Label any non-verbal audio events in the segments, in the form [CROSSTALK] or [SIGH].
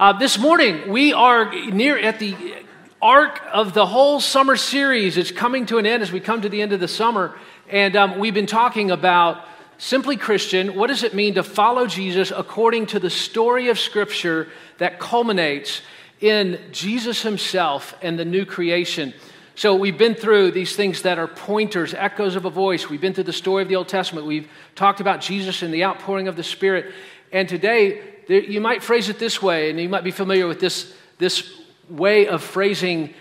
Uh, this morning, we are near at the arc of the whole summer series. It's coming to an end as we come to the end of the summer. And um, we've been talking about simply Christian. What does it mean to follow Jesus according to the story of Scripture that culminates in Jesus Himself and the new creation? So, we've been through these things that are pointers, echoes of a voice. We've been through the story of the Old Testament. We've talked about Jesus and the outpouring of the Spirit. And today, you might phrase it this way, and you might be familiar with this, this way of phrasing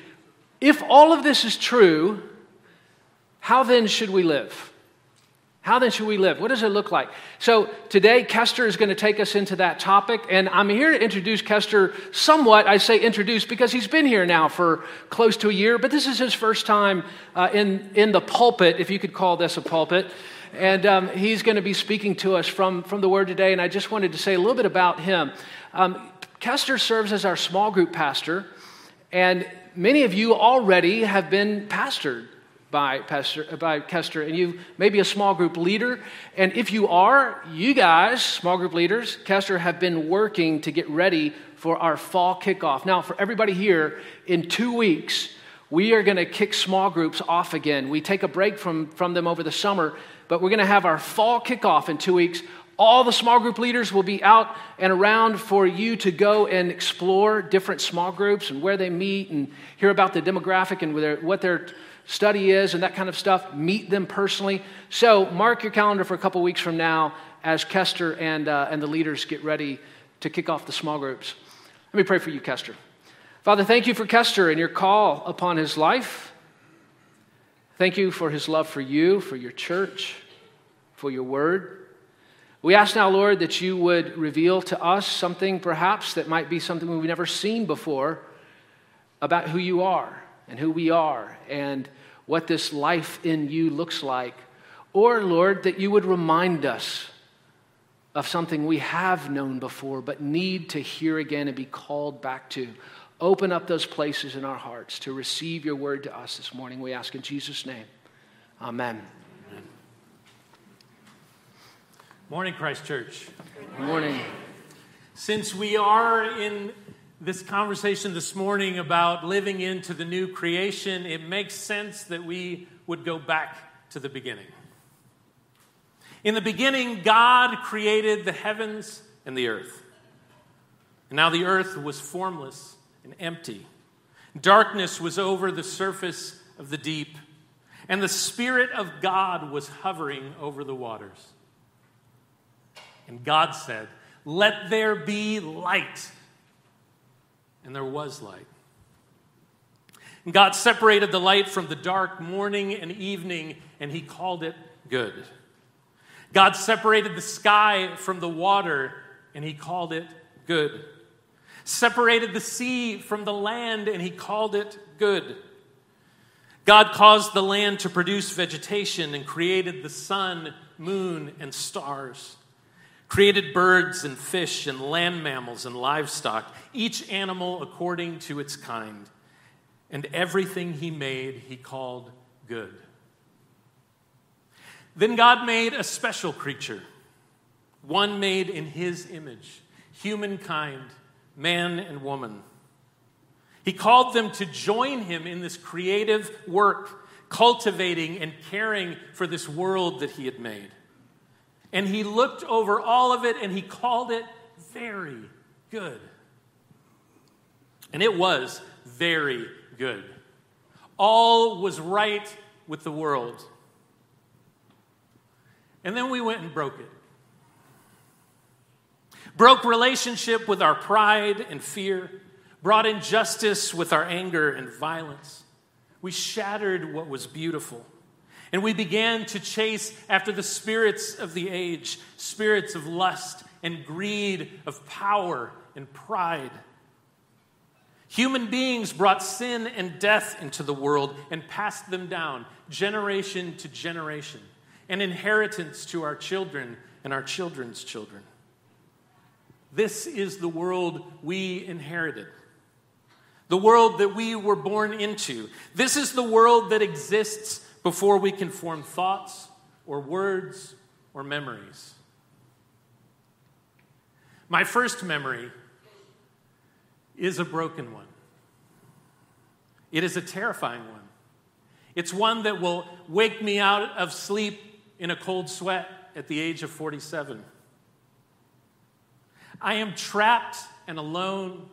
if all of this is true, how then should we live? How then should we live? What does it look like? So today, Kester is going to take us into that topic, and I'm here to introduce Kester somewhat. I say introduce because he's been here now for close to a year, but this is his first time uh, in, in the pulpit, if you could call this a pulpit. And um, he's going to be speaking to us from, from the Word today. And I just wanted to say a little bit about him. Um, Kester serves as our small group pastor, and many of you already have been pastored by Pastor by Kester, and you may be a small group leader. And if you are, you guys, small group leaders, Kester, have been working to get ready for our fall kickoff. Now, for everybody here, in two weeks, we are going to kick small groups off again. We take a break from, from them over the summer but we're going to have our fall kickoff in two weeks. All the small group leaders will be out and around for you to go and explore different small groups and where they meet and hear about the demographic and what their study is and that kind of stuff. Meet them personally. So mark your calendar for a couple weeks from now as Kester and, uh, and the leaders get ready to kick off the small groups. Let me pray for you, Kester. Father, thank you for Kester and your call upon his life. Thank you for his love for you, for your church, for your word. We ask now, Lord, that you would reveal to us something perhaps that might be something we've never seen before about who you are and who we are and what this life in you looks like. Or, Lord, that you would remind us of something we have known before but need to hear again and be called back to. Open up those places in our hearts to receive your word to us this morning. We ask in Jesus' name. Amen. Amen. Morning, Christ Church. Good morning. Since we are in this conversation this morning about living into the new creation, it makes sense that we would go back to the beginning. In the beginning, God created the heavens and the earth. And now the earth was formless and empty. Darkness was over the surface of the deep, and the Spirit of God was hovering over the waters. And God said, Let there be light. And there was light. And God separated the light from the dark morning and evening, and He called it good. God separated the sky from the water, and He called it good separated the sea from the land, and he called it good. God caused the land to produce vegetation and created the sun, moon, and stars, created birds and fish and land mammals and livestock, each animal according to its kind. And everything he made, he called good. Then God made a special creature, one made in his image, humankind man and woman. He called them to join him in this creative work, cultivating and caring for this world that he had made. And he looked over all of it and he called it very good. And it was very good. All was right with the world. And then we went and broke it broke relationship with our pride and fear, brought injustice with our anger and violence. We shattered what was beautiful. And we began to chase after the spirits of the age spirits of lust and greed, of power and pride. Human beings brought sin and death into the world and passed them down generation to generation, an inheritance to our children and our children's children. This is the world we inherited, the world that we were born into. This is the world that exists before we can form thoughts or words or memories. My first memory is a broken one. It is a terrifying one. It's one that will wake me out of sleep in a cold sweat at the age of 47. I am trapped and alone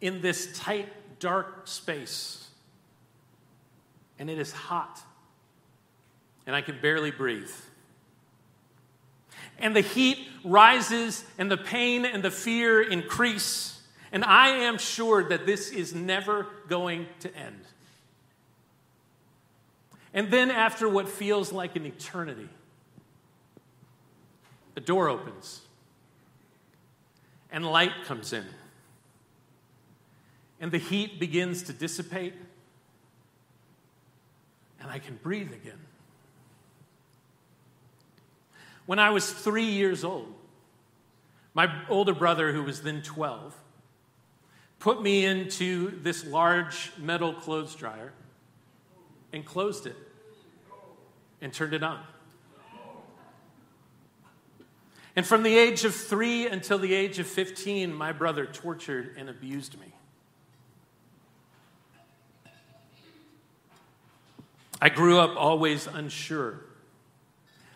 in this tight, dark space. And it is hot. And I can barely breathe. And the heat rises, and the pain and the fear increase. And I am sure that this is never going to end. And then, after what feels like an eternity, the door opens and light comes in. And the heat begins to dissipate, and I can breathe again. When I was three years old, my older brother, who was then 12, put me into this large metal clothes dryer and closed it and turned it on. And from the age of three until the age of 15, my brother tortured and abused me. I grew up always unsure.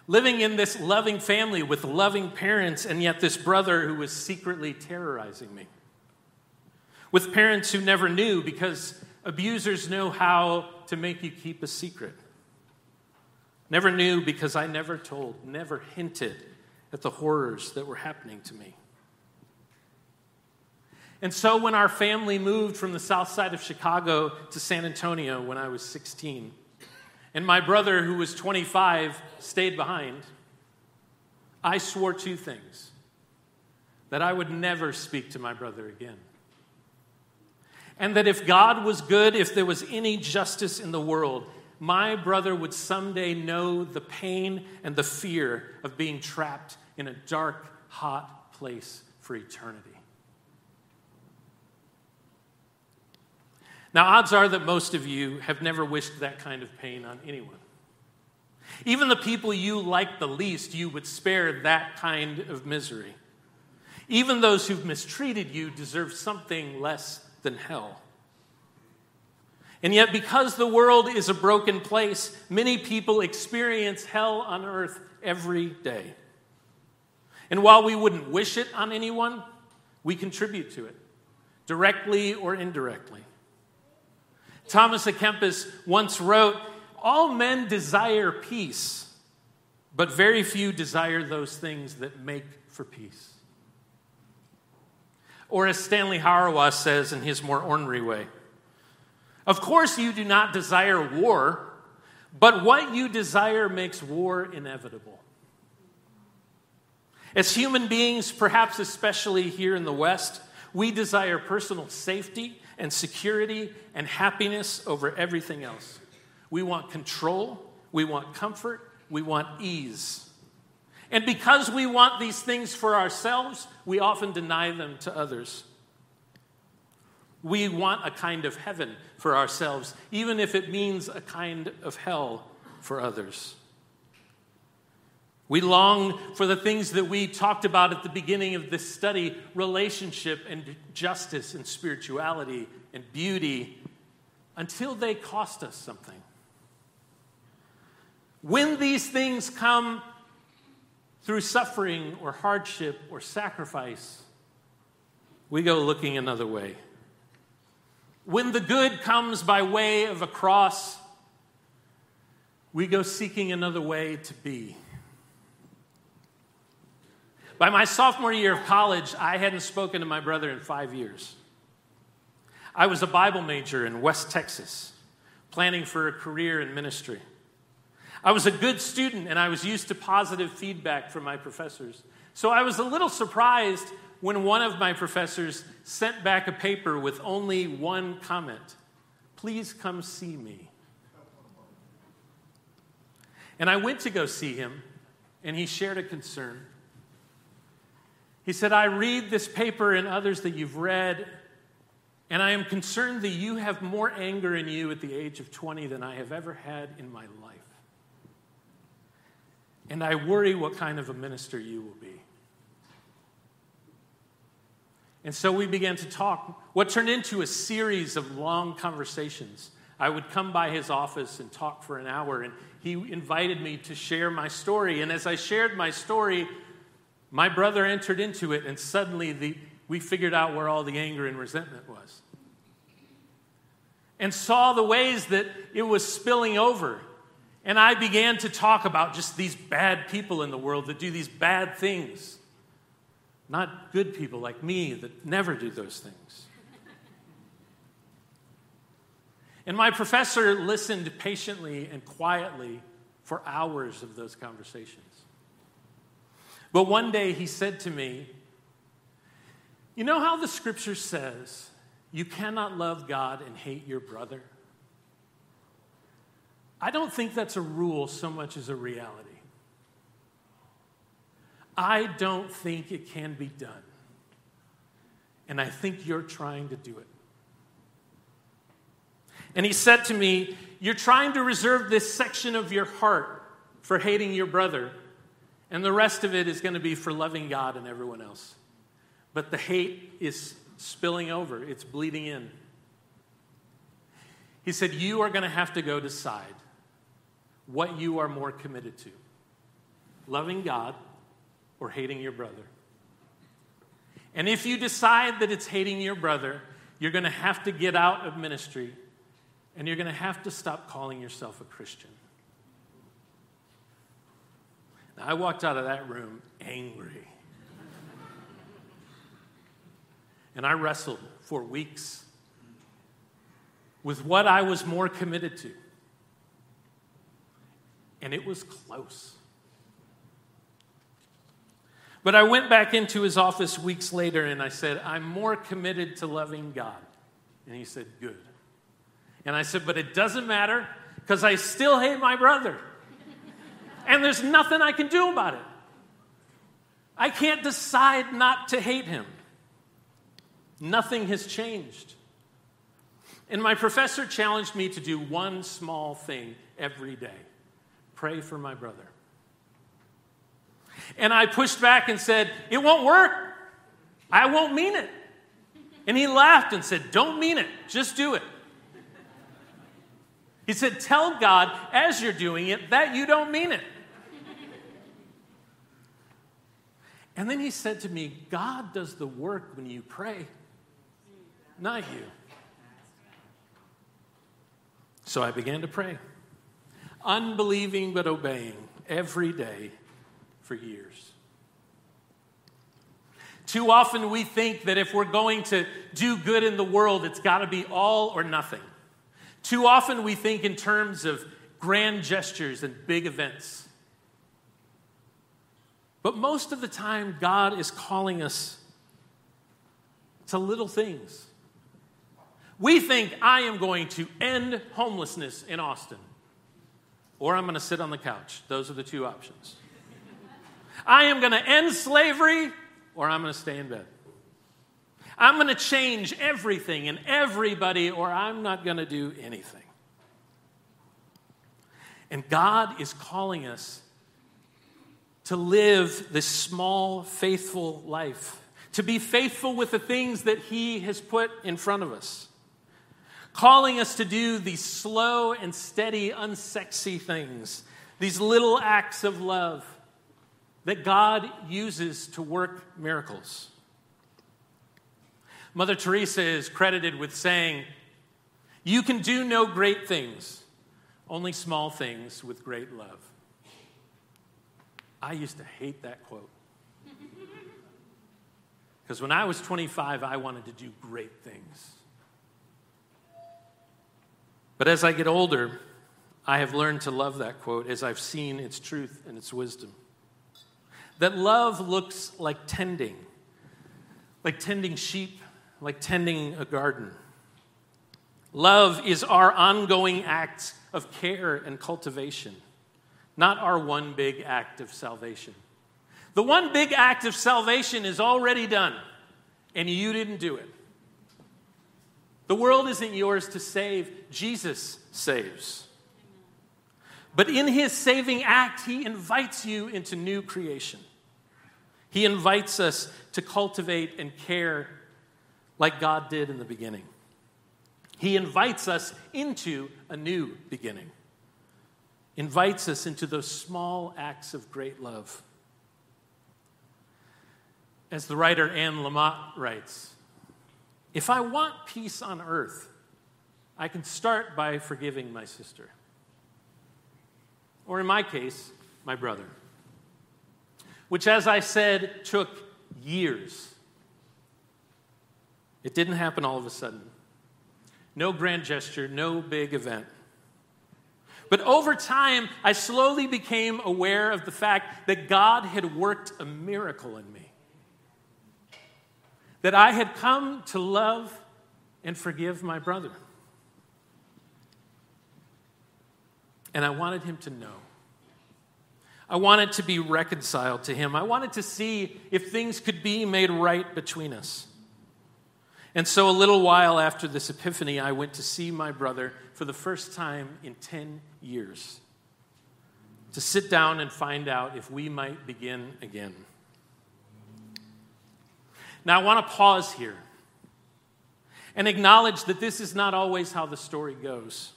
Living in this loving family with loving parents, and yet this brother who was secretly terrorizing me. With parents who never knew because abusers know how to make you keep a secret. Never knew because I never told, never hinted at the horrors that were happening to me. And so when our family moved from the south side of Chicago to San Antonio when I was 16, and my brother, who was 25, stayed behind, I swore two things that I would never speak to my brother again. And that if God was good, if there was any justice in the world, my brother would someday know the pain and the fear of being trapped in a dark, hot place for eternity. Now, odds are that most of you have never wished that kind of pain on anyone. Even the people you like the least, you would spare that kind of misery. Even those who've mistreated you deserve something less than hell. And yet, because the world is a broken place, many people experience hell on earth every day. And while we wouldn't wish it on anyone, we contribute to it, directly or indirectly. Thomas à Kempis once wrote All men desire peace, but very few desire those things that make for peace. Or as Stanley Hauerwas says in his more ornery way, of course, you do not desire war, but what you desire makes war inevitable. As human beings, perhaps especially here in the West, we desire personal safety and security and happiness over everything else. We want control, we want comfort, we want ease. And because we want these things for ourselves, we often deny them to others. We want a kind of heaven for ourselves, even if it means a kind of hell for others. We long for the things that we talked about at the beginning of this study relationship and justice and spirituality and beauty until they cost us something. When these things come through suffering or hardship or sacrifice, we go looking another way. When the good comes by way of a cross, we go seeking another way to be. By my sophomore year of college, I hadn't spoken to my brother in five years. I was a Bible major in West Texas, planning for a career in ministry. I was a good student and I was used to positive feedback from my professors. So I was a little surprised when one of my professors sent back a paper with only one comment Please come see me. And I went to go see him, and he shared a concern. He said, I read this paper and others that you've read, and I am concerned that you have more anger in you at the age of 20 than I have ever had in my life. And I worry what kind of a minister you will be. And so we began to talk, what turned into a series of long conversations. I would come by his office and talk for an hour, and he invited me to share my story. And as I shared my story, my brother entered into it, and suddenly the, we figured out where all the anger and resentment was. And saw the ways that it was spilling over. And I began to talk about just these bad people in the world that do these bad things. Not good people like me that never do those things. And my professor listened patiently and quietly for hours of those conversations. But one day he said to me, You know how the scripture says you cannot love God and hate your brother? I don't think that's a rule so much as a reality. I don't think it can be done. And I think you're trying to do it. And he said to me, You're trying to reserve this section of your heart for hating your brother, and the rest of it is going to be for loving God and everyone else. But the hate is spilling over, it's bleeding in. He said, You are going to have to go decide what you are more committed to loving God or hating your brother. And if you decide that it's hating your brother, you're going to have to get out of ministry and you're going to have to stop calling yourself a Christian. Now, I walked out of that room angry. and I wrestled for weeks with what I was more committed to. And it was close. But I went back into his office weeks later and I said, I'm more committed to loving God. And he said, Good. And I said, But it doesn't matter because I still hate my brother. and there's nothing I can do about it. I can't decide not to hate him. Nothing has changed. And my professor challenged me to do one small thing every day pray for my brother. And I pushed back and said, It won't work. I won't mean it. And he laughed and said, Don't mean it, just do it. He said, Tell God as you're doing it that you don't mean it. And then he said to me, God does the work when you pray, not you. So I began to pray, unbelieving but obeying every day for years. Too often we think that if we're going to do good in the world, it's got to be all or nothing. Too often we think in terms of grand gestures and big events. But most of the time, God is calling us to little things. We think I am going to end homelessness in Austin, or I'm going to sit on the couch. Those are the two options. I am going to end slavery or I'm going to stay in bed. I'm going to change everything and everybody or I'm not going to do anything. And God is calling us to live this small, faithful life, to be faithful with the things that He has put in front of us, calling us to do these slow and steady, unsexy things, these little acts of love that God uses to work miracles. Mother Teresa is credited with saying, You can do no great things, only small things with great love. I used to hate that quote. [LAUGHS] Because when I was 25, I wanted to do great things. But as I get older, I have learned to love that quote as I've seen its truth and its wisdom that love looks like tending, like tending sheep, like tending a garden. Love is our ongoing act of care and cultivation, not our one big act of salvation. The one big act of salvation is already done, and you didn't do it. The world isn't yours to save, Jesus saves. But in his saving act, he invites you into new creation. He invites us to cultivate and care like God did in the beginning. He invites us into a new beginning, invites us into those small acts of great love. As the writer Anne Lamott writes, if I want peace on earth, I can start by forgiving my sister. Or in my case, my brother. Which, as I said, took years. It didn't happen all of a sudden. No grand gesture, no big event. But over time, I slowly became aware of the fact that God had worked a miracle in me. That I had come to love and forgive my brother. And I wanted him to know. I wanted to be reconciled to him. I wanted to see if things could be made right between us. And so, a little while after this epiphany, I went to see my brother for the first time in 10 years to sit down and find out if we might begin again. Now, I want to pause here and acknowledge that this is not always how the story goes.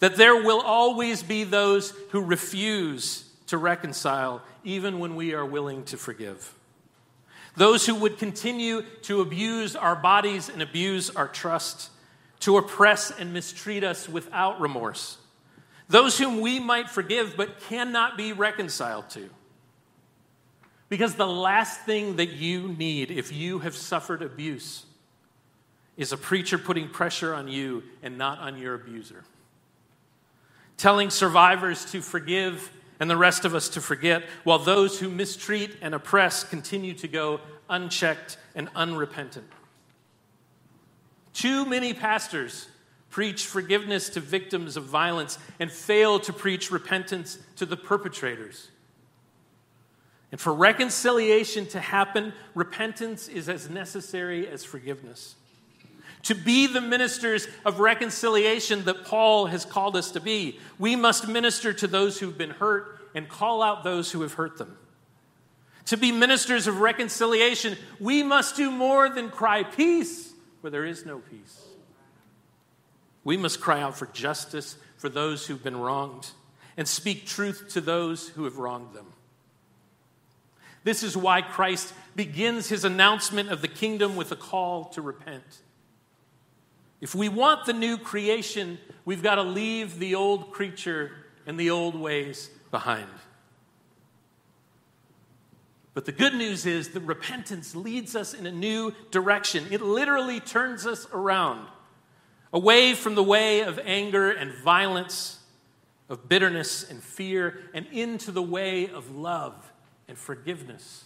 That there will always be those who refuse to reconcile, even when we are willing to forgive. Those who would continue to abuse our bodies and abuse our trust, to oppress and mistreat us without remorse. Those whom we might forgive but cannot be reconciled to. Because the last thing that you need if you have suffered abuse is a preacher putting pressure on you and not on your abuser. Telling survivors to forgive and the rest of us to forget, while those who mistreat and oppress continue to go unchecked and unrepentant. Too many pastors preach forgiveness to victims of violence and fail to preach repentance to the perpetrators. And for reconciliation to happen, repentance is as necessary as forgiveness. To be the ministers of reconciliation that Paul has called us to be, we must minister to those who've been hurt and call out those who have hurt them. To be ministers of reconciliation, we must do more than cry peace where there is no peace. We must cry out for justice for those who've been wronged and speak truth to those who have wronged them. This is why Christ begins his announcement of the kingdom with a call to repent. If we want the new creation, we've got to leave the old creature and the old ways behind. But the good news is that repentance leads us in a new direction. It literally turns us around, away from the way of anger and violence, of bitterness and fear, and into the way of love and forgiveness,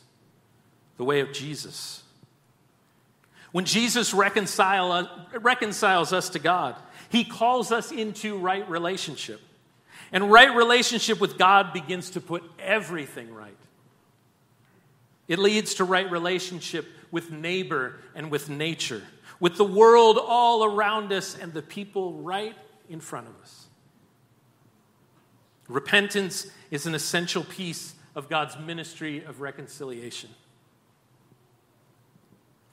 the way of Jesus. When Jesus reconcile, uh, reconciles us to God, he calls us into right relationship. And right relationship with God begins to put everything right. It leads to right relationship with neighbor and with nature, with the world all around us and the people right in front of us. Repentance is an essential piece of God's ministry of reconciliation.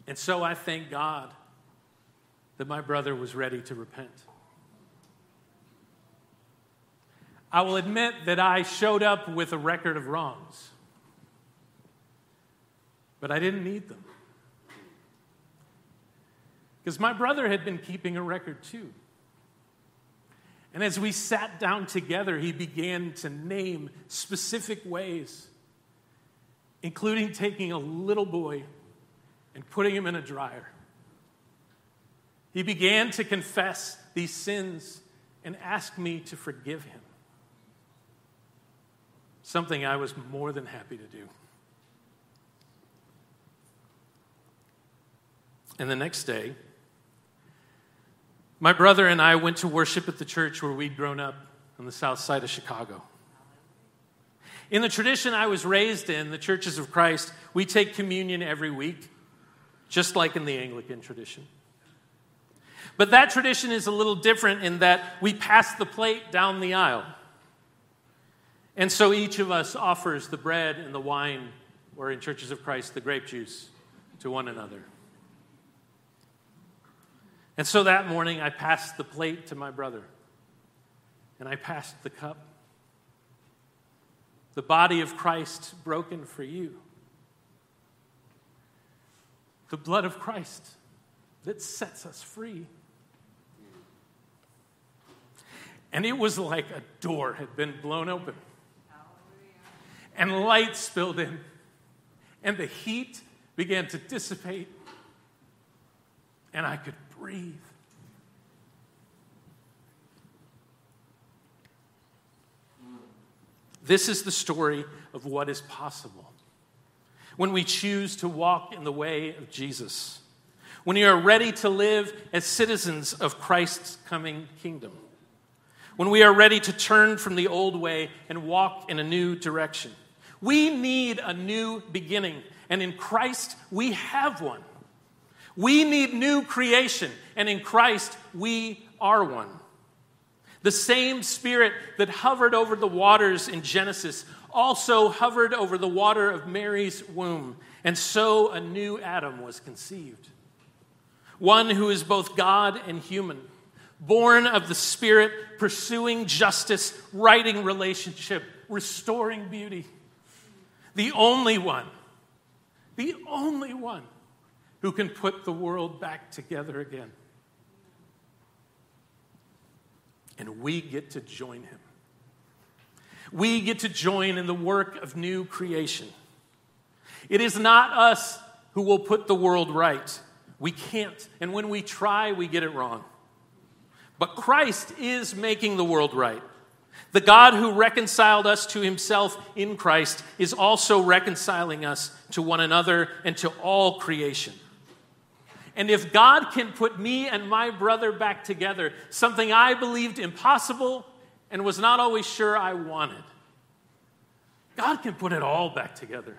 And so I thank God that my brother was ready to repent. I will admit that I showed up with a record of wrongs, but I didn't need them. Because my brother had been keeping a record too. And as we sat down together, he began to name specific ways, including taking a little boy and putting him in a dryer. He began to confess these sins and ask me to forgive him. Something I was more than happy to do. And the next day, my brother and I went to worship at the church where we'd grown up on the south side of Chicago. In the tradition I was raised in, the Churches of Christ, we take communion every week just like in the Anglican tradition. But that tradition is a little different in that we pass the plate down the aisle. And so each of us offers the bread and the wine, or in Churches of Christ, the grape juice, to one another. And so that morning, I passed the plate to my brother, and I passed the cup. The body of Christ broken for you. The blood of Christ that sets us free. And it was like a door had been blown open. And light spilled in. And the heat began to dissipate. And I could breathe. This is the story of what is possible when we choose to walk in the way of Jesus, when we are ready to live as citizens of Christ's coming kingdom when we are ready to turn from the old way and walk in a new direction. We need a new beginning, and in Christ, we have one. We need new creation, and in Christ, we are one. The same Spirit that hovered over the waters in Genesis also hovered over the water of Mary's womb, and so a new Adam was conceived. One who is both God and human born of the Spirit, pursuing justice, righting relationship, restoring beauty. The only one, the only one who can put the world back together again. And we get to join him. We get to join in the work of new creation. It is not us who will put the world right. We can't. And when we try, we get it wrong. But Christ is making the world right. The God who reconciled us to himself in Christ is also reconciling us to one another and to all creation. And if God can put me and my brother back together, something I believed impossible and was not always sure I wanted, God can put it all back together.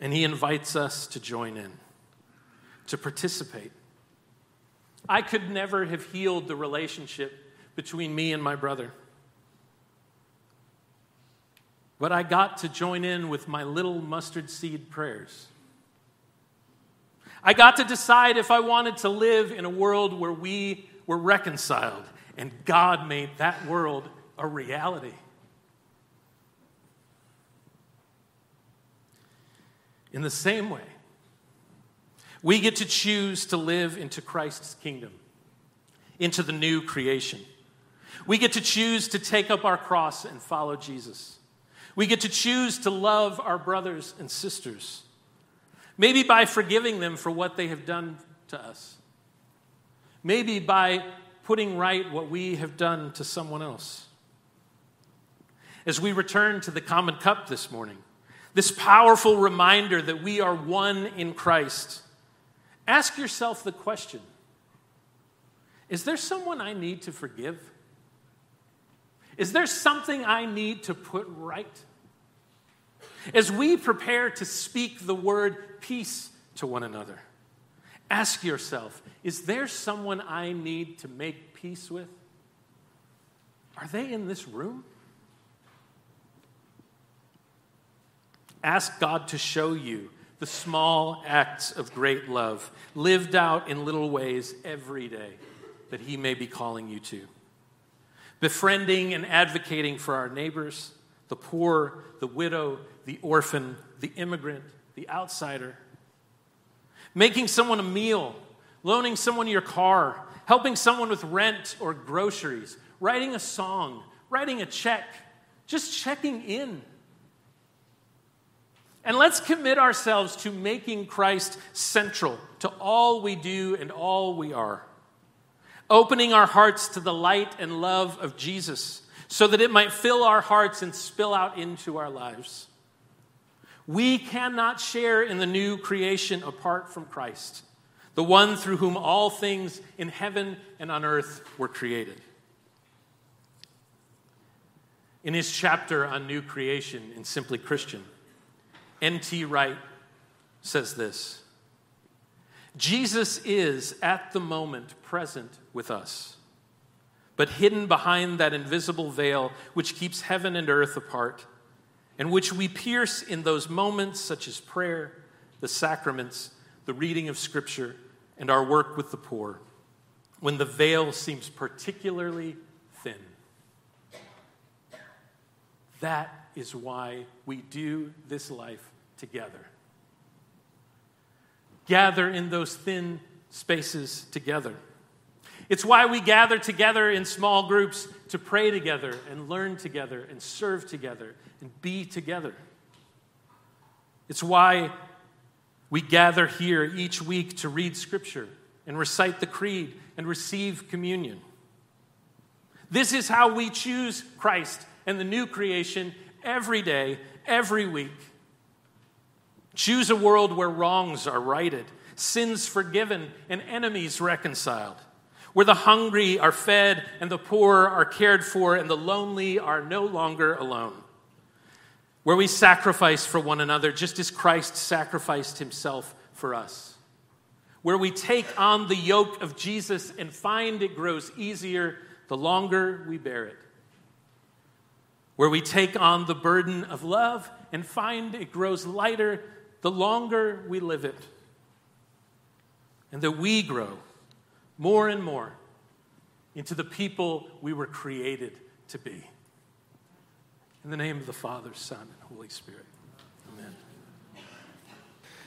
And He invites us to join in, to participate. I could never have healed the relationship between me and my brother. But I got to join in with my little mustard seed prayers. I got to decide if I wanted to live in a world where we were reconciled, and God made that world a reality. In the same way, we get to choose to live into Christ's kingdom, into the new creation. We get to choose to take up our cross and follow Jesus. We get to choose to love our brothers and sisters, maybe by forgiving them for what they have done to us, maybe by putting right what we have done to someone else. As we return to the common cup this morning, this powerful reminder that we are one in Christ Ask yourself the question Is there someone I need to forgive? Is there something I need to put right? As we prepare to speak the word peace to one another, ask yourself Is there someone I need to make peace with? Are they in this room? Ask God to show you the small acts of great love, lived out in little ways every day that He may be calling you to. Befriending and advocating for our neighbors, the poor, the widow, the orphan, the immigrant, the outsider. Making someone a meal, loaning someone your car, helping someone with rent or groceries, writing a song, writing a check, just checking in and let's commit ourselves to making Christ central to all we do and all we are. Opening our hearts to the light and love of Jesus so that it might fill our hearts and spill out into our lives. We cannot share in the new creation apart from Christ, the one through whom all things in heaven and on earth were created. In his chapter on new creation in Simply Christian, N.T. Wright says this Jesus is at the moment present with us, but hidden behind that invisible veil which keeps heaven and earth apart, and which we pierce in those moments such as prayer, the sacraments, the reading of Scripture, and our work with the poor when the veil seems particularly thin. That is why we do this life together. Gather in those thin spaces together. It's why we gather together in small groups to pray together and learn together and serve together and be together. It's why we gather here each week to read Scripture and recite the Creed and receive communion. This is how we choose Christ and the new creation every day, every week. Choose a world where wrongs are righted, sins forgiven, and enemies reconciled, where the hungry are fed and the poor are cared for and the lonely are no longer alone, where we sacrifice for one another just as Christ sacrificed himself for us, where we take on the yoke of Jesus and find it grows easier the longer we bear it. Where we take on the burden of love and find it grows lighter the longer we live it. And that we grow more and more into the people we were created to be. In the name of the Father, Son, and Holy Spirit.